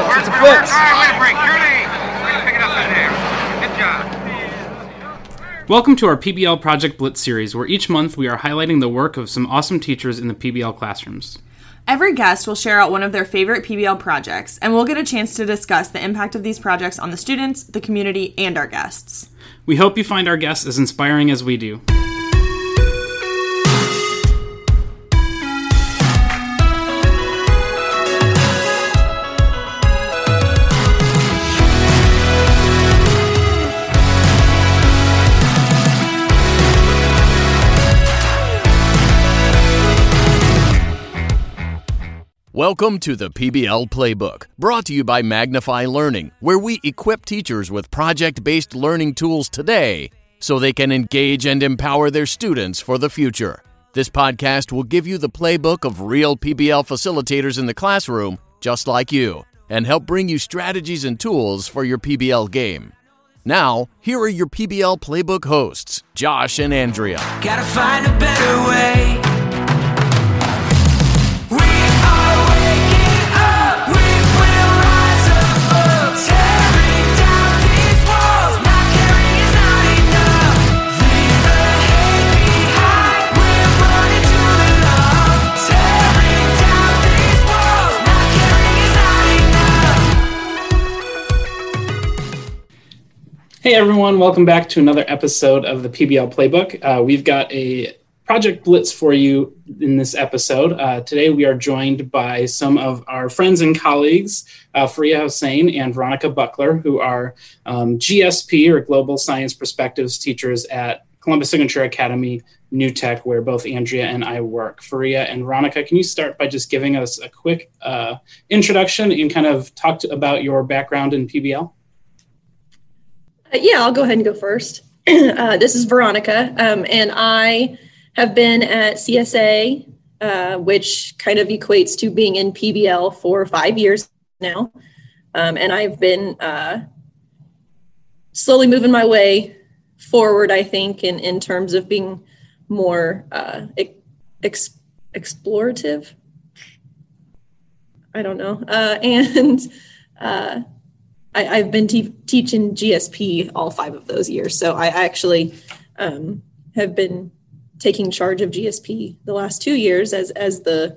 blitz. It's a blitz. Welcome to our PBL Project Blitz series, where each month we are highlighting the work of some awesome teachers in the PBL classrooms. Every guest will share out one of their favorite PBL projects, and we'll get a chance to discuss the impact of these projects on the students, the community, and our guests. We hope you find our guests as inspiring as we do. Welcome to the PBL Playbook, brought to you by Magnify Learning, where we equip teachers with project based learning tools today so they can engage and empower their students for the future. This podcast will give you the playbook of real PBL facilitators in the classroom, just like you, and help bring you strategies and tools for your PBL game. Now, here are your PBL Playbook hosts, Josh and Andrea. Gotta find a better way. Hey everyone, welcome back to another episode of the PBL Playbook. Uh, we've got a Project Blitz for you in this episode. Uh, today we are joined by some of our friends and colleagues, uh, Fariha Hossain and Veronica Buckler, who are um, GSP or Global Science Perspectives teachers at Columbus Signature Academy, New Tech, where both Andrea and I work. Fariha and Veronica, can you start by just giving us a quick uh, introduction and kind of talk to, about your background in PBL? Uh, yeah, I'll go ahead and go first. uh, this is Veronica, um, and I have been at CSA, uh, which kind of equates to being in PBL for five years now. Um, and I've been uh, slowly moving my way forward, I think, in, in terms of being more uh, ex- explorative. I don't know. Uh, and I, have been te- teaching GSP all five of those years. So I actually um, have been taking charge of GSP the last two years as as the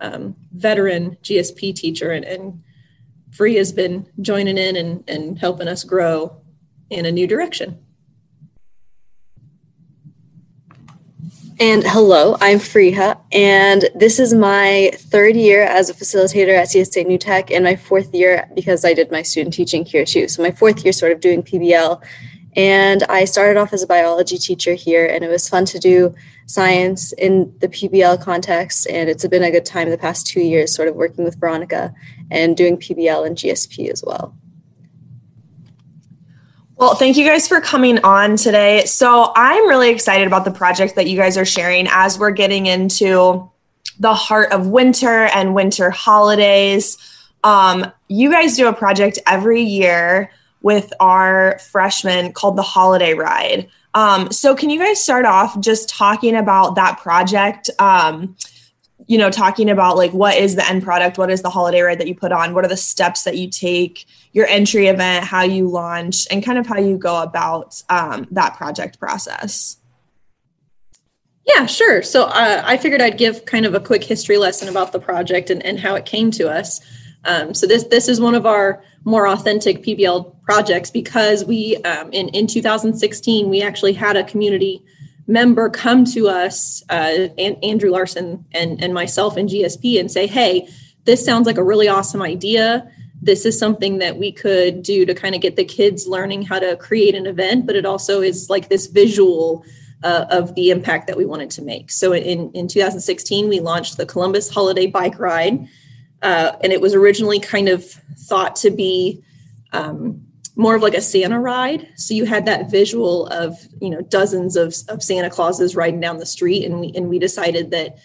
um, veteran GSP teacher, and, and Free has been joining in and, and helping us grow in a new direction. And hello, I'm Fariha, and this is my third year as a facilitator at CSA New Tech, and my fourth year because I did my student teaching here too. So my fourth year, sort of doing PBL, and I started off as a biology teacher here, and it was fun to do science in the PBL context, and it's been a good time the past two years, sort of working with Veronica and doing PBL and GSP as well. Well, thank you guys for coming on today. So, I'm really excited about the project that you guys are sharing as we're getting into the heart of winter and winter holidays. Um, you guys do a project every year with our freshmen called the Holiday Ride. Um, so, can you guys start off just talking about that project? Um, you know, talking about like what is the end product, what is the holiday ride that you put on, what are the steps that you take, your entry event, how you launch, and kind of how you go about um, that project process. Yeah, sure. So uh, I figured I'd give kind of a quick history lesson about the project and, and how it came to us. Um, so this this is one of our more authentic PBL projects because we um, in in 2016 we actually had a community member come to us, uh, Andrew Larson and, and myself and GSP, and say, hey, this sounds like a really awesome idea. This is something that we could do to kind of get the kids learning how to create an event, but it also is like this visual uh, of the impact that we wanted to make. So in, in 2016, we launched the Columbus Holiday Bike Ride. Uh, and it was originally kind of thought to be um, more of like a Santa ride. So you had that visual of, you know, dozens of, of Santa Clauses riding down the street. And we, and we decided that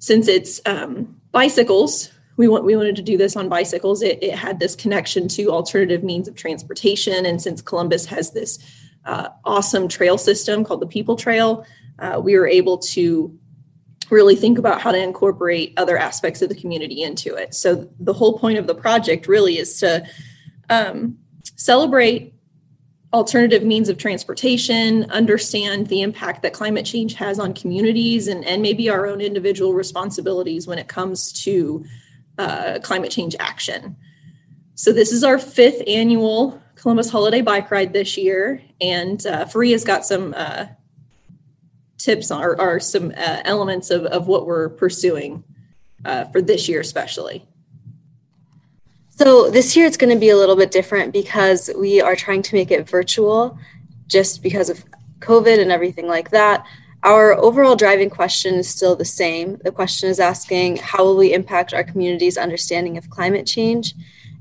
since it's um, bicycles, we want, we wanted to do this on bicycles. It, it had this connection to alternative means of transportation. And since Columbus has this uh, awesome trail system called the People Trail, uh, we were able to really think about how to incorporate other aspects of the community into it. So the whole point of the project really is to um, celebrate alternative means of transportation, understand the impact that climate change has on communities, and, and maybe our own individual responsibilities when it comes to uh, climate change action. So, this is our fifth annual Columbus Holiday Bike Ride this year, and uh, Fariha's got some uh, tips or some uh, elements of, of what we're pursuing uh, for this year, especially. So this year it's going to be a little bit different because we are trying to make it virtual just because of COVID and everything like that. Our overall driving question is still the same. The question is asking how will we impact our community's understanding of climate change?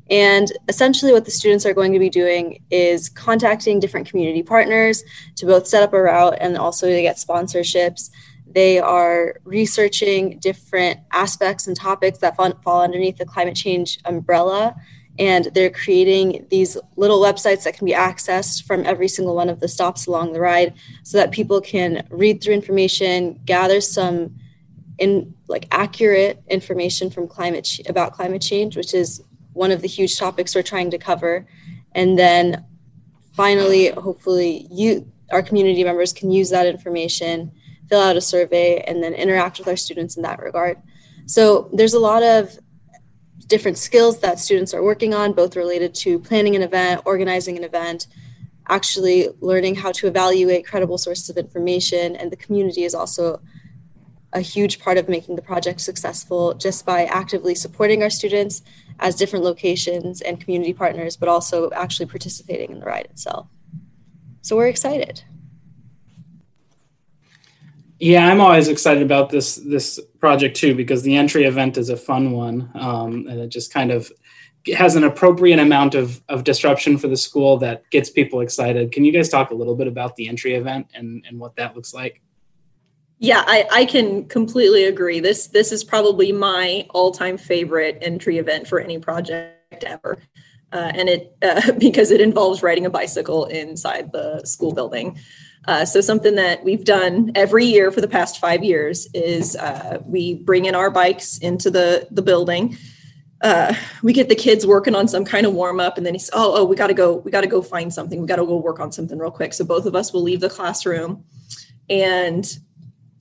And essentially, what the students are going to be doing is contacting different community partners to both set up a route and also to get sponsorships they are researching different aspects and topics that fall fall underneath the climate change umbrella. And they're creating these little websites that can be accessed from every single one of the stops along the ride so that people can read through information, gather some in like accurate information from climate ch- about climate change, which is one of the huge topics we're trying to cover. And then finally, hopefully you our community members can use that information fill out a survey, and then interact with our students in that regard. So there's a lot of different skills that students are working on, both related to planning an event, organizing an event, actually learning how to evaluate credible sources of information, and the community is also a huge part of making the project successful just by actively supporting our students as different locations and community partners, but also actually participating in the ride itself. So we're excited. Yeah, I'm always excited about this this project too because the entry event is a fun one, um, and it just kind of has an appropriate amount of of disruption for the school that gets people excited. Can you guys talk a little bit about the entry event and and what that looks like? Yeah, I, I can completely agree. This this is probably my all time favorite entry event for any project ever, uh, and it uh, because it involves riding a bicycle inside the school building. Uh, so something that we've done every year for the past five years is uh, we bring in our bikes into the the building. Uh, we get the kids working on some kind of warm up, and then he's oh oh we got to go we got to go find something we got to go work on something real quick. So both of us will leave the classroom, and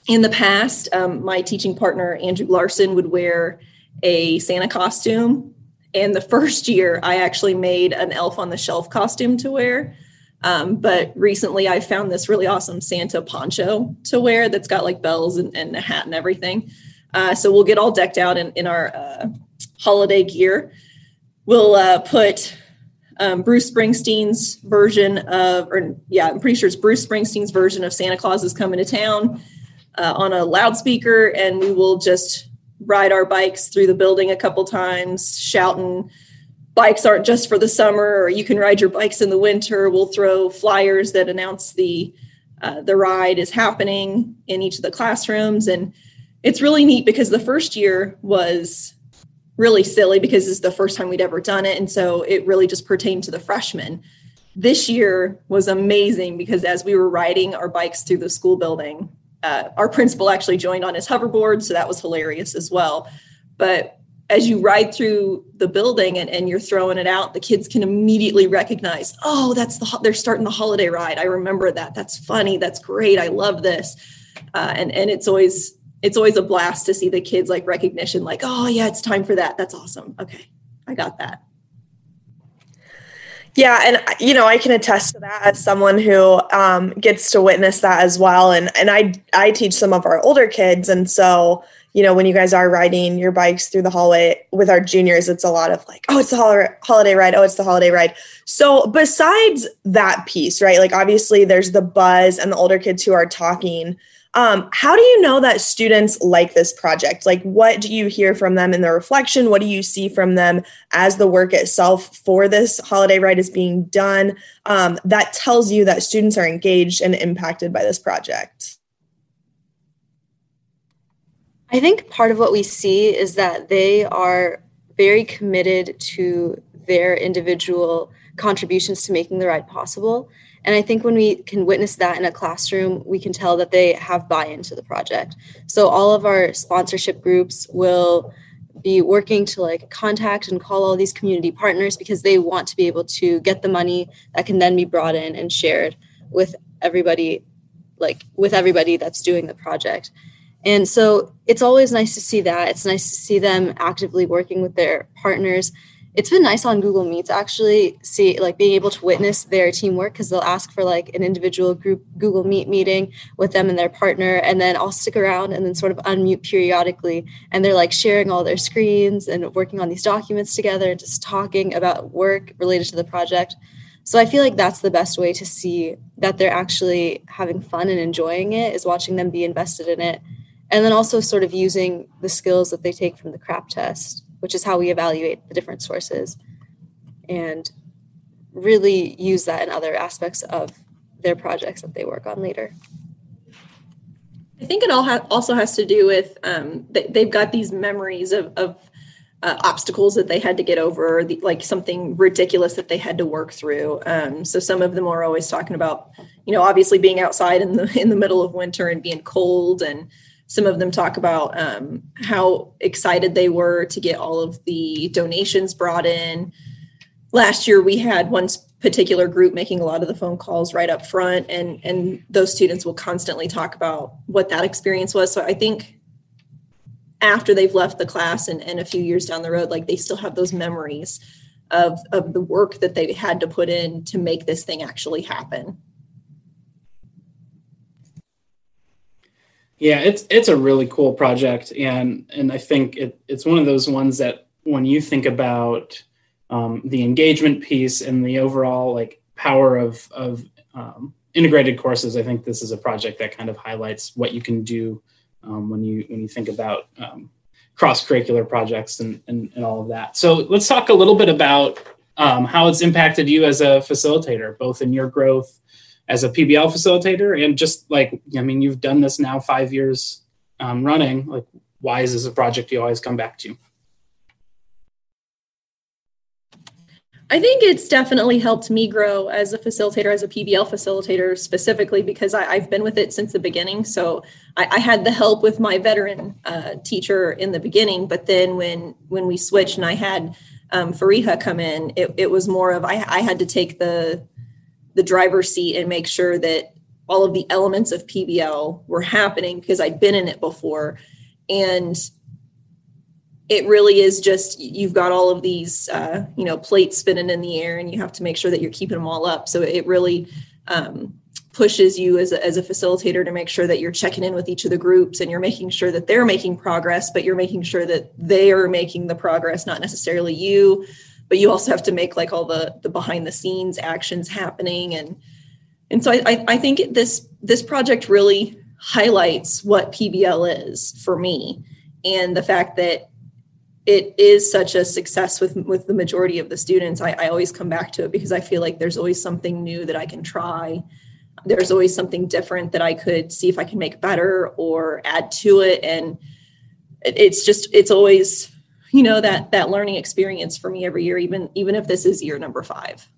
in the past, um, my teaching partner Andrew Larson would wear a Santa costume, and the first year I actually made an Elf on the Shelf costume to wear. Um, but recently I found this really awesome Santa poncho to wear that's got like bells and, and a hat and everything. Uh, so we'll get all decked out in, in our uh, holiday gear. We'll uh, put um, Bruce Springsteen's version of, or yeah, I'm pretty sure it's Bruce Springsteen's version of Santa Claus is coming to town uh, on a loudspeaker, and we will just ride our bikes through the building a couple times, shouting bikes aren't just for the summer or you can ride your bikes in the winter. We'll throw flyers that announce the uh, the ride is happening in each of the classrooms. And it's really neat because the first year was really silly because it's the first time we'd ever done it. And so it really just pertained to the freshmen. This year was amazing because as we were riding our bikes through the school building uh, our principal actually joined on his hoverboard. So that was hilarious as well. But as you ride through the building and, and you're throwing it out, the kids can immediately recognize, oh, that's the they're starting the holiday ride. I remember that. That's funny. That's great. I love this. Uh, and and it's always it's always a blast to see the kids like recognition, like, oh yeah, it's time for that. That's awesome. Okay, I got that. Yeah, and you know, I can attest to that as someone who um, gets to witness that as well. And and I I teach some of our older kids, and so you know, when you guys are riding your bikes through the hallway with our juniors, it's a lot of like, oh, it's the holiday ride. Oh, it's the holiday ride. So, besides that piece, right? Like, obviously, there's the buzz and the older kids who are talking. Um, how do you know that students like this project? Like, what do you hear from them in the reflection? What do you see from them as the work itself for this holiday ride is being done? Um, that tells you that students are engaged and impacted by this project. I think part of what we see is that they are very committed to their individual contributions to making the ride possible. And I think when we can witness that in a classroom, we can tell that they have buy in to the project. So all of our sponsorship groups will be working to like contact and call all these community partners because they want to be able to get the money that can then be brought in and shared with everybody like with everybody that's doing the project and so it's always nice to see that it's nice to see them actively working with their partners it's been nice on Google Meets actually see like being able to witness their teamwork because they'll ask for like an individual group Google Meet meeting with them and their partner, and then I'll stick around and then sort of unmute periodically, and they're like sharing all their screens and working on these documents together, just talking about work related to the project. So I feel like that's the best way to see that they're actually having fun and enjoying it is watching them be invested in it. And then also sort of using the skills that they take from the CRAP test which is how we evaluate the different sources and really use that in other aspects of their projects that they work on later. I think it all ha- also has to do with um, they've got these memories of, of uh, obstacles that they had to get over, the, like something ridiculous that they had to work through. Um, so some of them are always talking about, you know, obviously being outside in the in the middle of winter and being cold and some of them talk about um, how excited they were to get all of the donations brought in. Last year, we had one particular group making a lot of the phone calls right up front, and and those students will constantly talk about what that experience was. So I think after they've left the class and, and a few years down the road, like they still have those memories of of the work that they had to put in to make this thing actually happen. Yeah, it's it's a really cool project, and and I think it, it's one of those ones that when you think about um, the engagement piece and the overall like power of of um, integrated courses, I think this is a project that kind of highlights what you can do um, when you when you think about um, cross curricular projects and, and and all of that. So let's talk a little bit about um, how it's impacted you as a facilitator, both in your growth as a PBL facilitator and just like I mean you've done this now five years um, running like why is this a project you always come back to? I think it's definitely helped me grow as a facilitator, as a PBL facilitator specifically because I, have been with it since the beginning. So I, I had the help with my veteran uh, teacher in the beginning, but then when when we switched and I had um, Fariha come in, it, it was more of I, I had to take the the driver's seat and make sure that all of the elements of PBL were happening because I'd been in it before. And it really is just you've got all of these uh, you know plates spinning in the air and you have to make sure that you're keeping them all up so it really um, pushes you as a, as a facilitator to make sure that you're checking in with each of the groups and you're making sure that they're making progress but you're making sure that they are making the progress not necessarily you but you also have to make like all the the behind the scenes actions happening. And and so I, I think this this project really highlights what PBL is for me and the fact that it is such a success with with the majority of the students. I, I always come back to it because I feel like there's always something new that I can try. There's always something different that I could see if I can make better or add to it. And it's just it's always you know that that learning experience for me every year even even if this is year number five.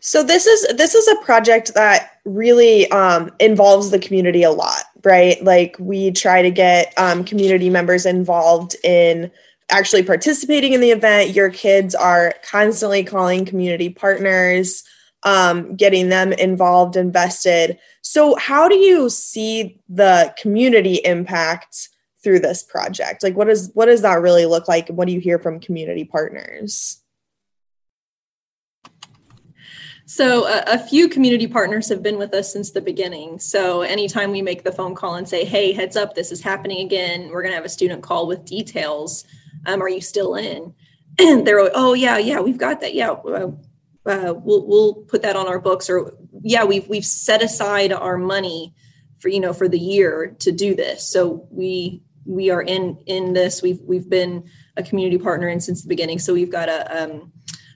So this is this is a project that really um, involves the community a lot right? Like we try to get um, community members involved in actually participating in the event. Your kids are constantly calling community partners um, getting them involved invested. So how do you see the community impact through this project? Like what does what does that really look like? What do you hear from community partners? So a, a, few community partners have been with us since the beginning. So anytime we make the phone call and say, "Hey, heads up, this is happening again. We're going to have a student call with details. Um, are you still in?" And they're, like, "Oh yeah, yeah, we've got that. Yeah, uh, uh, we'll we'll put that on our books." Or yeah, we've we've set aside our money for you know for the year to do this. So we we are in in this. We've we've been a community partner in since the beginning. So we've got a um,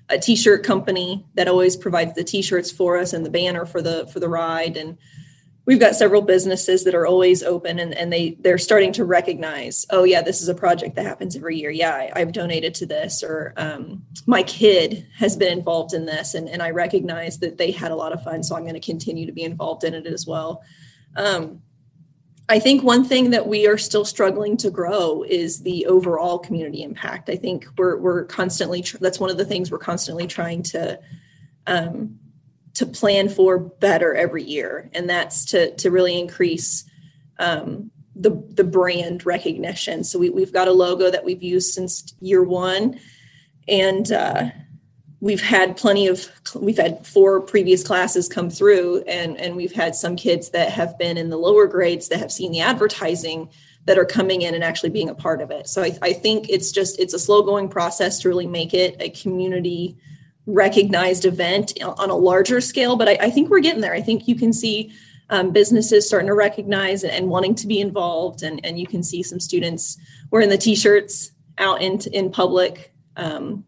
a t-shirt company that always provides the t-shirts for us and the banner for the for the ride and we've got several businesses that are always open and, and they they're starting to recognize oh yeah this is a project that happens every year yeah I, have donated to this or um, my kid has been involved in this and, and i recognize that they had a lot of fun so i'm going to continue to be involved in it as well um, i think one thing that we are still struggling to grow is the overall community impact i think we're, we're constantly tr- that's one of the things we're constantly trying to um, to plan for better every year, and that's to to really increase um, the the brand recognition. So we, we've got a logo that we've used since year one, and uh, we've had plenty of we've had four previous classes come through, and and we've had some kids that have been in the lower grades that have seen the advertising that are coming in and actually being a part of it. So I, I think it's just it's a slow going process to really make it a community recognized event on a larger scale, but I, I think we're getting there. I think you can see um, businesses starting to recognize and, and, wanting to be involved, and, and you can see some students wearing the t-shirts out in in public, um,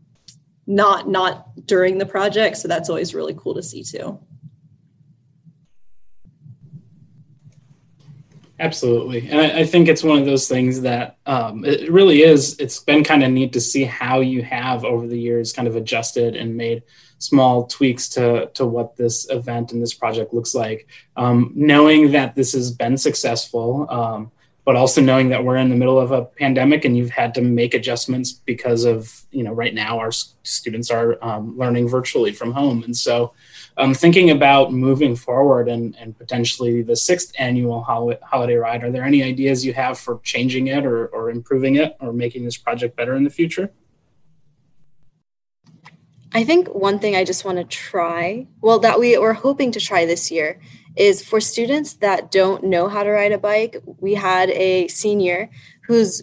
not not during the project. So that's always really cool to see too. Absolutely. And I, I, think it's one of those things that um, it really is. It's been kind of neat to see how you have over the years kind of adjusted and made small tweaks to, to what this event and this project looks like. Um, knowing that this has been successful, um, but also knowing that we're in the middle of a pandemic and you've had to make adjustments because of, you know, right now our students are um, learning virtually from home. And so, um, thinking about moving forward and, and potentially the sixth annual holiday ride, are there any ideas you have for changing it or, or improving it or making this project better in the future? I think one thing I just want to try, well, that we were hoping to try this year, is for students that don't know how to ride a bike. We had a senior whose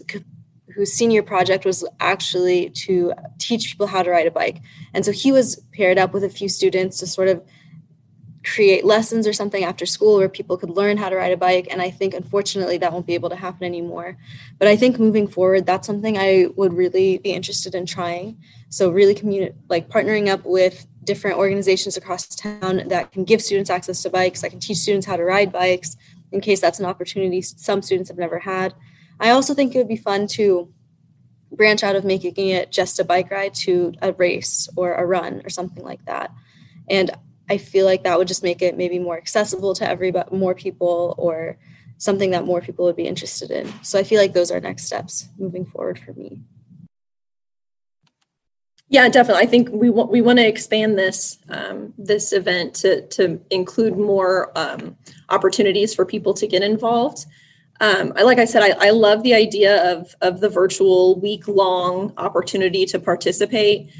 whose senior project was actually to teach people how to ride a bike. And so he was paired up with a few students to sort of create lessons or something after school where people could learn how to ride a bike. And I think unfortunately that won't be able to happen anymore. But I think moving forward, that's something I would really be interested in trying. So really communi- like partnering up with different organizations across town that can give students access to bikes, I can teach students how to ride bikes in case that's an opportunity some students have never had I also think it would be fun to branch out of making it just a bike ride to a race or a run or something like that. And I feel like that would just make it maybe more accessible to every but more people or something that more people would be interested in. So I feel like those are next steps moving forward for me. Yeah, definitely. I think we want we want to expand this um, this event to to include more um, opportunities for people to get involved um, I like I said, I, I love the idea of of the virtual week long opportunity to participate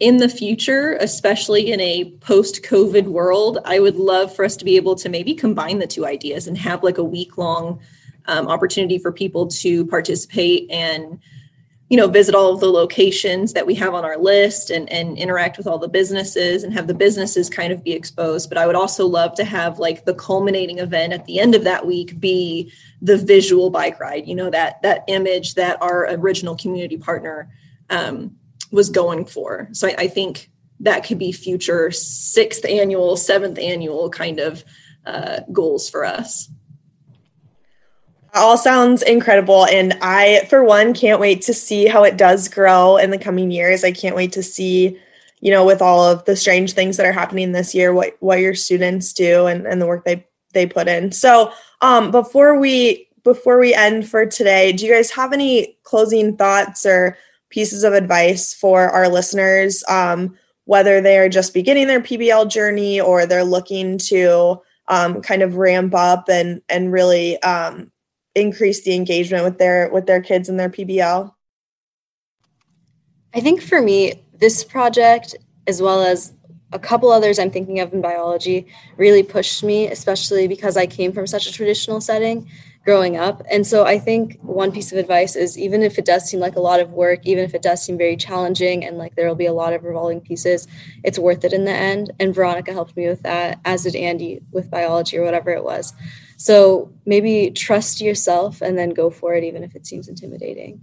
in the future, especially in a post COVID world. I would love for us to be able to maybe combine the two ideas and have like a week long um, opportunity for people to participate and you know visit all of the locations that we have on our list and and interact with all the businesses and have the businesses kind of be exposed. But i would also love to have like the culminating event at the end of that week be the visual bike ride you know that that image that our original community partner um, was going for. So I, I, think that could be future sixth annual seventh annual kind of uh, goals for us all sounds incredible. And I, for one, can't wait to see how it does grow in the coming years. I can't wait to see, you know, with all of the strange things that are happening this year, what what your students do and, and the work they they put in. So um before we before we end for today, do you guys have any closing thoughts or pieces of advice for our listeners? Um, whether they are just beginning their PBL journey or they're looking to um, kind of ramp up and and really um, increase the engagement with their with their kids and their PBL? I think for me, this project, as well as a couple others I'm thinking of in biology, really pushed me, especially because I came from such a traditional setting growing up. And so I think one piece of advice is even if it does seem like a lot of work, even if it does seem very challenging and like there will be a lot of revolving pieces, it's worth it in the end. And Veronica helped me with that, as did Andy with biology or whatever it was. So maybe trust yourself and then go for it, even if it seems intimidating.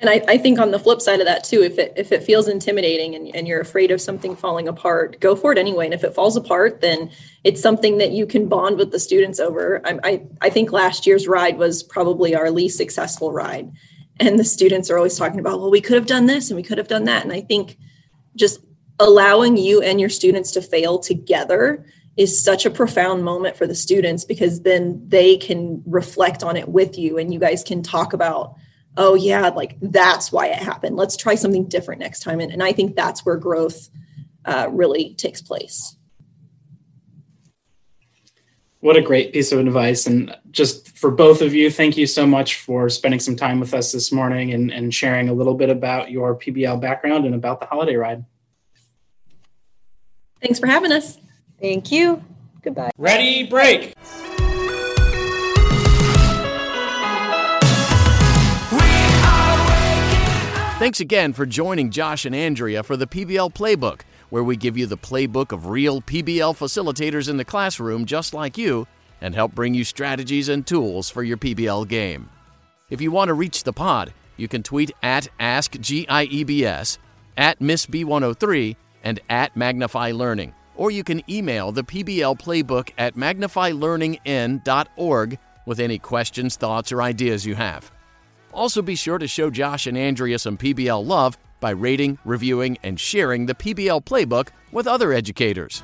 And I, I think on the flip side of that too, if it if it feels intimidating and, and you're afraid of something falling apart, go for it anyway. And if it falls apart, then it's something that you can bond with the students over. I I, I think last year's ride was probably our least successful ride. And the students are always talking about, well, we could have done this and we could have done that. And I think just allowing you and your students to fail together is such a profound moment for the students because then they can reflect on it with you and you guys can talk about oh yeah like that's why it happened. Let's try something different next time. And, and i think that's where growth uh, really takes place. What a great piece of advice. And just for both of you thank you so much for spending some time with us this morning and, and sharing a little bit about your pbl background and about the holiday ride. Thanks for having us. Thank you. Goodbye. Ready break Thanks again for joining Josh and Andrea for the PBL Playbook, where we give you the playbook of real PBL facilitators in the classroom just like you and help bring you strategies and tools for your PBL game. If you want to reach the pod, you can tweet at AskGIEBS, at MissB103, and at Magnify Learning, or you can email the PBL Playbook at magnifylearningin.org with any questions, thoughts, or ideas you have. Also, be sure to show Josh and Andrea some PBL love by rating, reviewing, and sharing the PBL playbook with other educators.